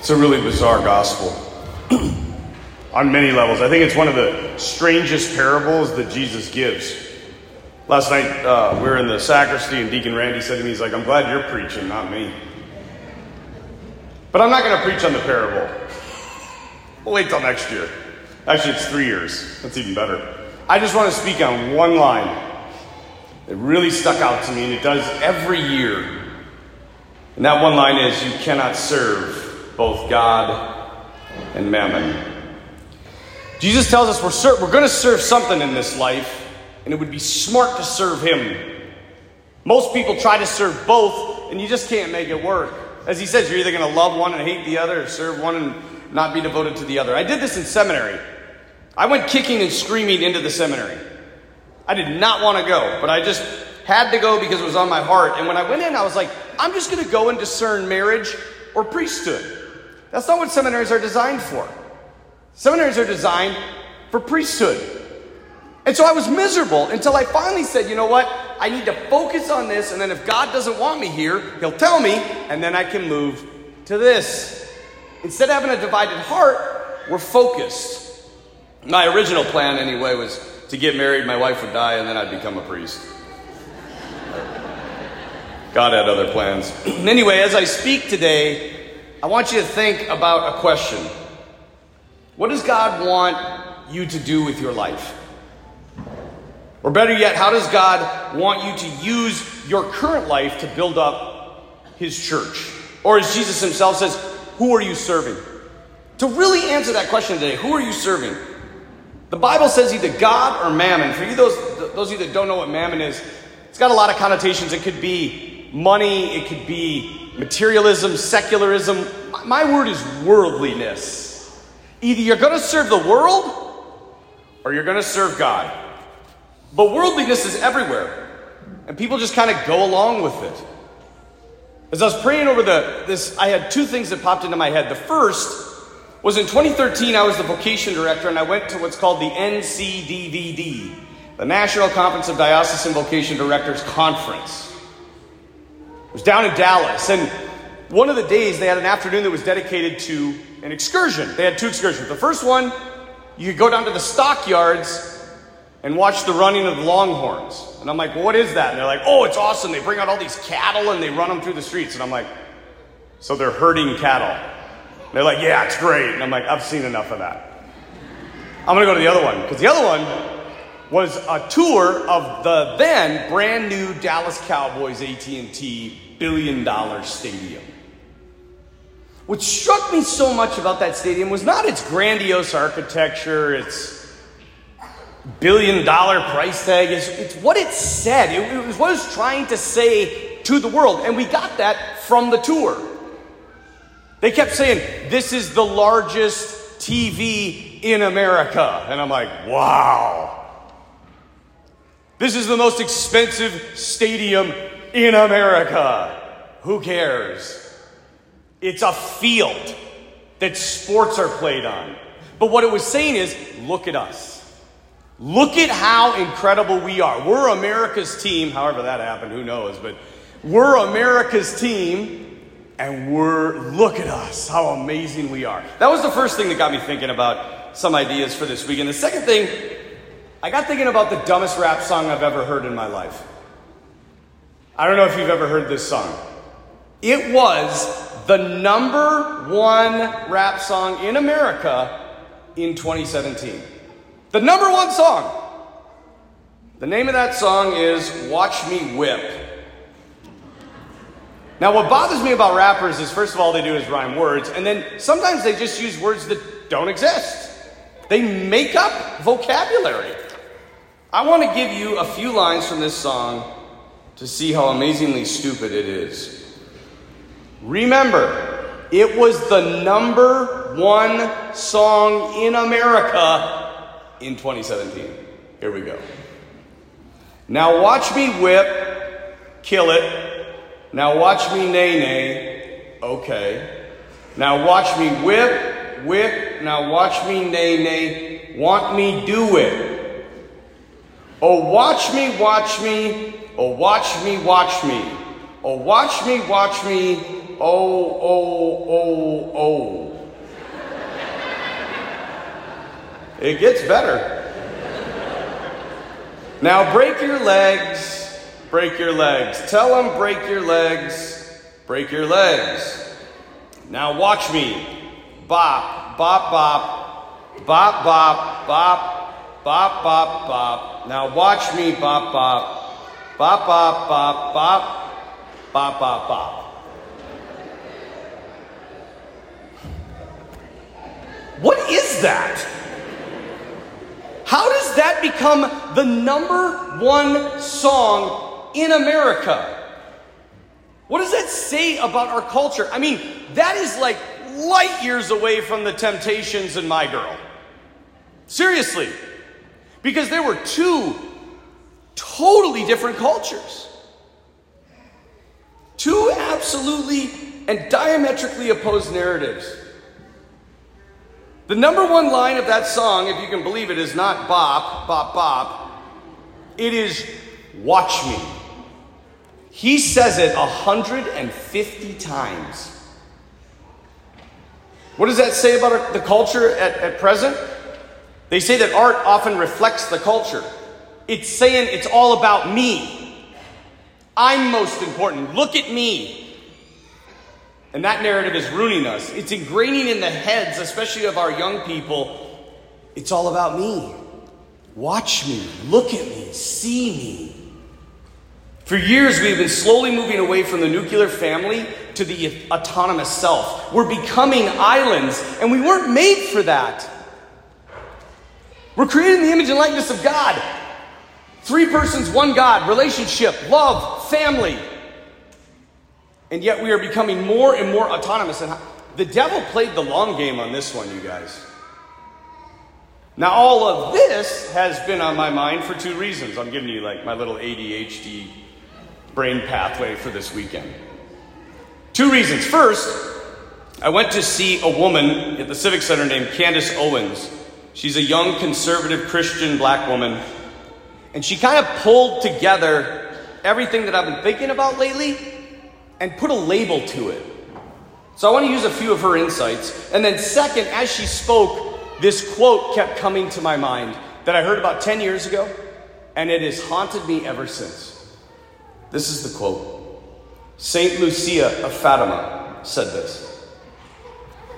It's a really bizarre gospel on many levels. I think it's one of the strangest parables that Jesus gives. Last night, uh, we were in the sacristy, and Deacon Randy said to me, He's like, I'm glad you're preaching, not me. But I'm not going to preach on the parable. We'll wait till next year. Actually, it's three years. That's even better. I just want to speak on one line that really stuck out to me, and it does every year. And that one line is You cannot serve both God and mammon. Jesus tells us we're, ser- we're going to serve something in this life, and it would be smart to serve Him. Most people try to serve both, and you just can't make it work. As he says, you're either going to love one and hate the other, or serve one and not be devoted to the other. I did this in seminary. I went kicking and screaming into the seminary. I did not want to go, but I just had to go because it was on my heart. And when I went in, I was like, I'm just going to go and discern marriage or priesthood. That's not what seminaries are designed for. Seminaries are designed for priesthood. And so I was miserable until I finally said, you know what? I need to focus on this, and then if God doesn't want me here, He'll tell me, and then I can move to this. Instead of having a divided heart, we're focused. My original plan, anyway, was to get married, my wife would die, and then I'd become a priest. God had other plans. anyway, as I speak today, I want you to think about a question What does God want you to do with your life? Or better yet, how does God want you to use your current life to build up His church? Or as Jesus Himself says, who are you serving? To really answer that question today, who are you serving? The Bible says either God or mammon. For you, those, those of you that don't know what mammon is, it's got a lot of connotations. It could be money, it could be materialism, secularism. My word is worldliness. Either you're going to serve the world or you're going to serve God. But worldliness is everywhere, and people just kind of go along with it. As I was praying over the this, I had two things that popped into my head. The first was in 2013, I was the vocation director, and I went to what's called the NCDVD, the National Conference of Diocesan Vocation Directors Conference. It was down in Dallas, and one of the days they had an afternoon that was dedicated to an excursion. They had two excursions. The first one, you could go down to the stockyards and watch the running of the longhorns. And I'm like, well, what is that? And they're like, oh, it's awesome. They bring out all these cattle and they run them through the streets. And I'm like, so they're herding cattle. And they're like, yeah, it's great. And I'm like, I've seen enough of that. I'm going to go to the other one because the other one was a tour of the then brand new Dallas Cowboys AT&T billion dollar stadium. What struck me so much about that stadium was not its grandiose architecture, its billion dollar price tag. It's, it's what it said, it, it was what it was trying to say to the world. And we got that from the tour. They kept saying, This is the largest TV in America. And I'm like, Wow. This is the most expensive stadium in America. Who cares? It's a field that sports are played on. But what it was saying is, look at us. Look at how incredible we are. We're America's team, however that happened, who knows, but we're America's team, and we're, look at us, how amazing we are. That was the first thing that got me thinking about some ideas for this week. And the second thing, I got thinking about the dumbest rap song I've ever heard in my life. I don't know if you've ever heard this song. It was the number one rap song in America in 2017. The number one song. The name of that song is Watch Me Whip. Now, what bothers me about rappers is, first of all, they do is rhyme words, and then sometimes they just use words that don't exist. They make up vocabulary. I want to give you a few lines from this song to see how amazingly stupid it is. Remember, it was the number one song in America in 2017. Here we go. Now watch me whip, kill it. Now watch me nae nae, okay. Now watch me whip, whip. Now watch me nae nae, want me do it. Oh, watch me, watch me. Oh, watch me, watch me. Oh, watch me, watch me. Oh, oh, oh, oh. It gets better. Now break your legs, break your legs. Tell them break your legs, break your legs. Now watch me. Bop, bop, bop, bop, bop, bop, Bop, bop, bop. Now watch me bop, bop. Bop, bop, bop, bop. Bop, bop, bop. What is that? How does that become the number one song in America? What does that say about our culture? I mean, that is like light years away from the temptations and my girl. Seriously, because there were two totally different cultures. Two absolutely and diametrically opposed narratives. The number one line of that song, if you can believe it, is not bop, bop, bop. It is watch me. He says it 150 times. What does that say about the culture at, at present? They say that art often reflects the culture. It's saying it's all about me. I'm most important. Look at me. And that narrative is ruining us. It's ingraining in the heads, especially of our young people, it's all about me. Watch me, look at me, see me. For years, we've been slowly moving away from the nuclear family to the autonomous self. We're becoming islands, and we weren't made for that. We're created in the image and likeness of God. Three persons, one God, relationship, love, family. And yet we are becoming more and more autonomous. And the devil played the long game on this one, you guys. Now, all of this has been on my mind for two reasons. I'm giving you like my little ADHD brain pathway for this weekend. Two reasons. First, I went to see a woman at the Civic Center named Candace Owens. She's a young conservative Christian black woman. And she kind of pulled together everything that I've been thinking about lately and put a label to it. So I want to use a few of her insights. And then, second, as she spoke, this quote kept coming to my mind that I heard about 10 years ago, and it has haunted me ever since. This is the quote St. Lucia of Fatima said this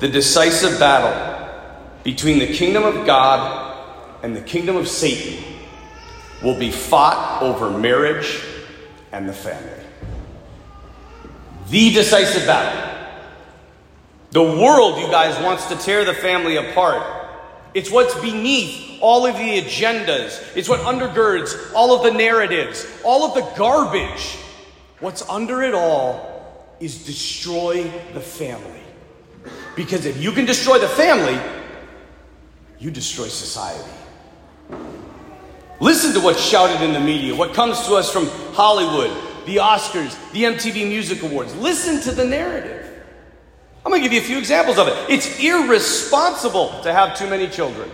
The decisive battle between the kingdom of God and the kingdom of Satan will be fought over marriage and the family the decisive battle. The world, you guys, wants to tear the family apart. It's what's beneath all of the agendas. It's what undergirds all of the narratives, all of the garbage. What's under it all is destroy the family. Because if you can destroy the family, you destroy society. Listen to what's shouted in the media, what comes to us from Hollywood, the Oscars, the MTV Music Awards. Listen to the narrative. I'm going to give you a few examples of it. It's irresponsible to have too many children.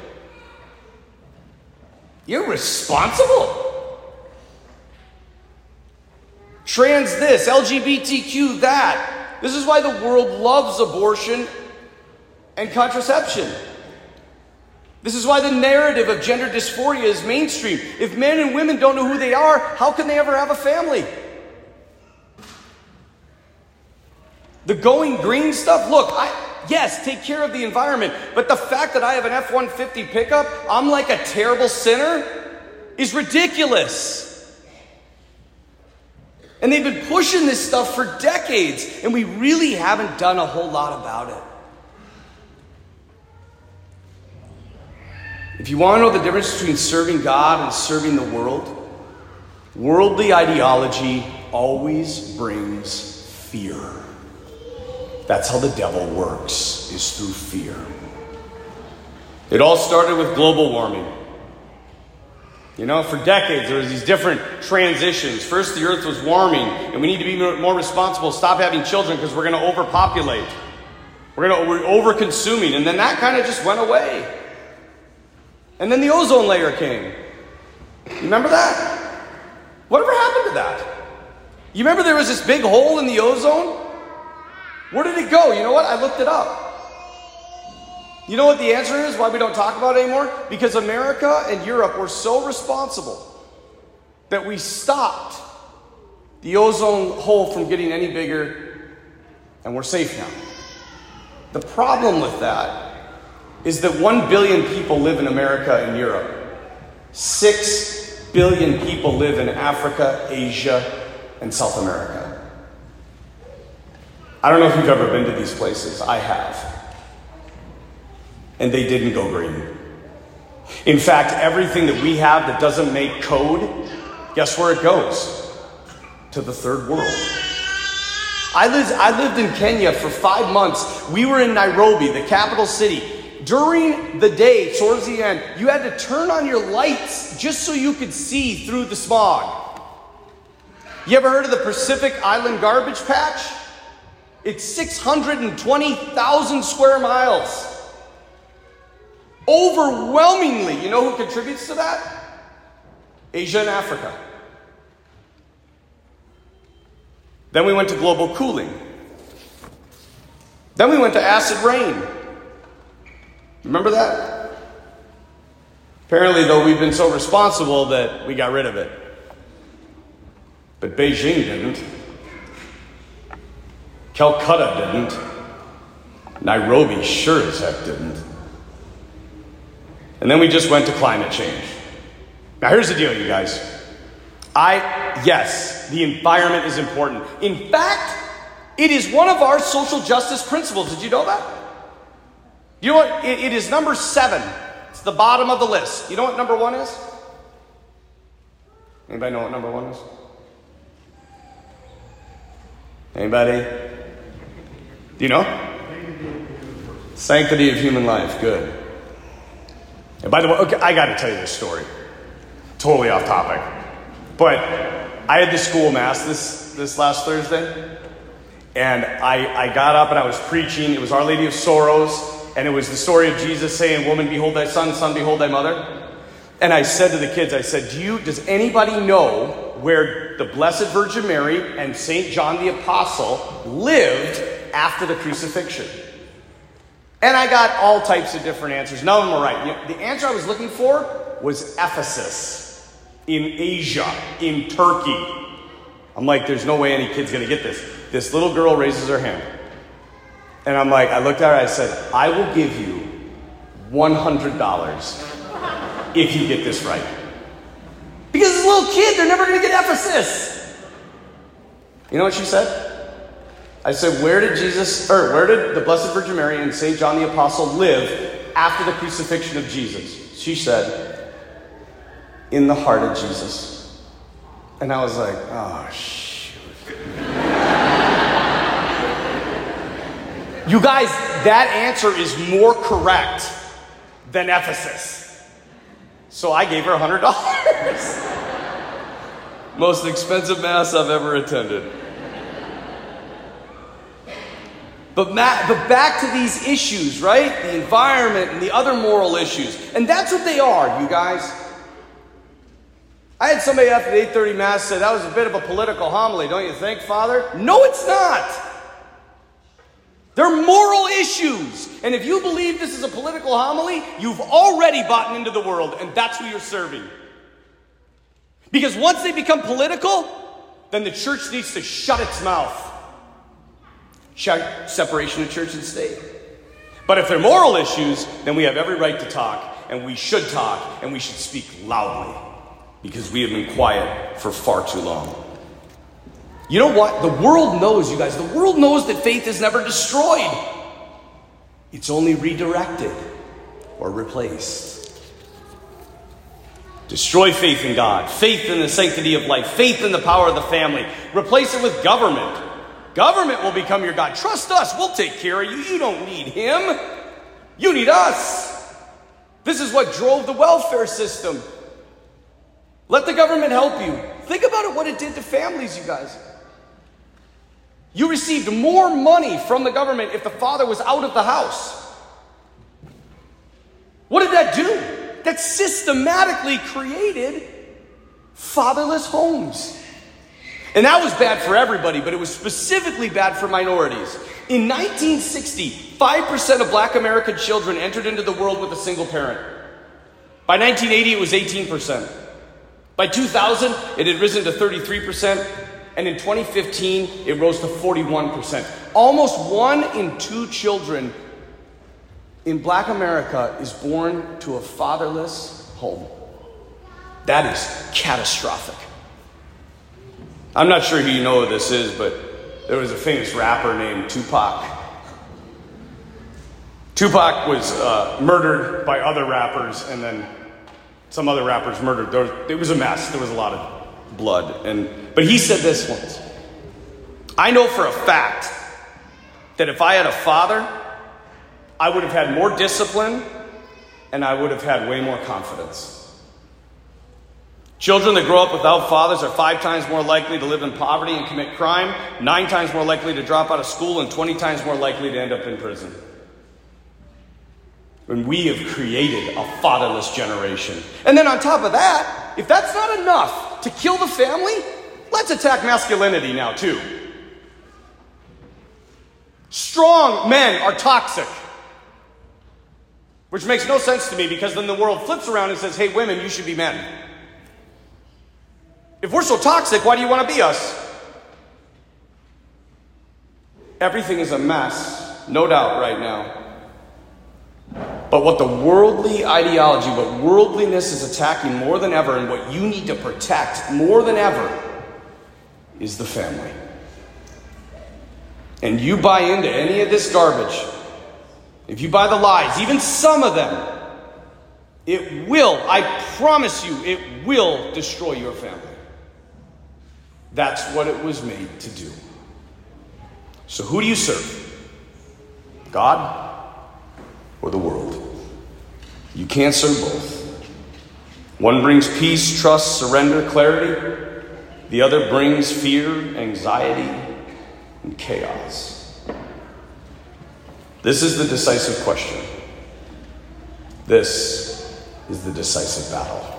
Irresponsible? Trans this, LGBTQ that. This is why the world loves abortion and contraception. This is why the narrative of gender dysphoria is mainstream. If men and women don't know who they are, how can they ever have a family? The going green stuff, look, I, yes, take care of the environment, but the fact that I have an F 150 pickup, I'm like a terrible sinner, is ridiculous. And they've been pushing this stuff for decades, and we really haven't done a whole lot about it. If you want to know the difference between serving God and serving the world, worldly ideology always brings fear. That's how the devil works, is through fear. It all started with global warming. You know, for decades, there was these different transitions. First, the earth was warming, and we need to be more responsible, stop having children because we're going to overpopulate. We're going to, we're over-consuming. And then that kind of just went away. And then the ozone layer came. You remember that? Whatever happened to that? You remember there was this big hole in the ozone? Where did it go? You know what? I looked it up. You know what the answer is why we don't talk about it anymore? Because America and Europe were so responsible that we stopped the ozone hole from getting any bigger and we're safe now. The problem with that is that 1 billion people live in America and Europe. 6 billion people live in Africa, Asia, and South America. I don't know if you've ever been to these places. I have. And they didn't go green. In fact, everything that we have that doesn't make code, guess where it goes? To the third world. I lived, I lived in Kenya for five months. We were in Nairobi, the capital city. During the day, towards the end, you had to turn on your lights just so you could see through the smog. You ever heard of the Pacific Island Garbage Patch? It's 620,000 square miles. Overwhelmingly, you know who contributes to that? Asia and Africa. Then we went to global cooling. Then we went to acid rain. Remember that? Apparently, though, we've been so responsible that we got rid of it. But Beijing didn't. Calcutta didn't. Nairobi sure as heck didn't. And then we just went to climate change. Now, here's the deal, you guys. I, yes, the environment is important. In fact, it is one of our social justice principles. Did you know that? You know what? it, it is number seven. It's the bottom of the list. You know what number one is? Anybody know what number one is? Anybody? Do you know? Sanctity of human life. Good. And by the way, okay, I got to tell you this story. Totally off topic. But I had the school mass this, this last Thursday. And I, I got up and I was preaching. It was Our Lady of Sorrows. And it was the story of Jesus saying, Woman, behold thy son, son, behold thy mother. And I said to the kids, I said, Do you, does anybody know where the Blessed Virgin Mary and St. John the Apostle lived after the crucifixion? And I got all types of different answers. None of them were right. The answer I was looking for was Ephesus in Asia, in Turkey. I'm like, there's no way any kid's gonna get this. This little girl raises her hand. And I'm like, I looked at her, I said, I will give you $100 if you get this right. Because this little kid, they're never gonna get Ephesus. You know what she said? I said, Where did Jesus, or where did the Blessed Virgin Mary and St. John the Apostle live after the crucifixion of Jesus? She said, In the heart of Jesus. And I was like, Oh, shoot. You guys, that answer is more correct than Ephesus. So I gave her $100. Most expensive Mass I've ever attended. But, but back to these issues, right? The environment and the other moral issues. And that's what they are, you guys. I had somebody after the 8:30 mass say that was a bit of a political homily, don't you think, Father? No, it's not. They're moral issues. And if you believe this is a political homily, you've already bought into the world, and that's who you're serving. Because once they become political, then the church needs to shut its mouth separation of church and state. But if they're moral issues, then we have every right to talk, and we should talk, and we should speak loudly, because we have been quiet for far too long. You know what? The world knows, you guys, the world knows that faith is never destroyed, it's only redirected or replaced. Destroy faith in God, faith in the sanctity of life, faith in the power of the family. Replace it with government, Government will become your God. Trust us, we'll take care of you. You don't need Him, you need us. This is what drove the welfare system. Let the government help you. Think about it, what it did to families, you guys. You received more money from the government if the father was out of the house. What did that do? That systematically created fatherless homes. And that was bad for everybody, but it was specifically bad for minorities. In 1960, 5% of black American children entered into the world with a single parent. By 1980, it was 18%. By 2000, it had risen to 33%. And in 2015, it rose to 41%. Almost one in two children in black America is born to a fatherless home. That is catastrophic. I'm not sure who you know who this is, but there was a famous rapper named Tupac. Tupac was uh, murdered by other rappers, and then some other rappers murdered. There was, it was a mess. There was a lot of blood. And, but he said this once I know for a fact that if I had a father, I would have had more discipline and I would have had way more confidence. Children that grow up without fathers are five times more likely to live in poverty and commit crime, nine times more likely to drop out of school, and 20 times more likely to end up in prison. When we have created a fatherless generation. And then on top of that, if that's not enough to kill the family, let's attack masculinity now, too. Strong men are toxic. Which makes no sense to me because then the world flips around and says, hey, women, you should be men. If we're so toxic, why do you want to be us? Everything is a mess, no doubt, right now. But what the worldly ideology, what worldliness is attacking more than ever, and what you need to protect more than ever, is the family. And you buy into any of this garbage, if you buy the lies, even some of them, it will, I promise you, it will destroy your family. That's what it was made to do. So, who do you serve? God or the world? You can't serve both. One brings peace, trust, surrender, clarity. The other brings fear, anxiety, and chaos. This is the decisive question. This is the decisive battle.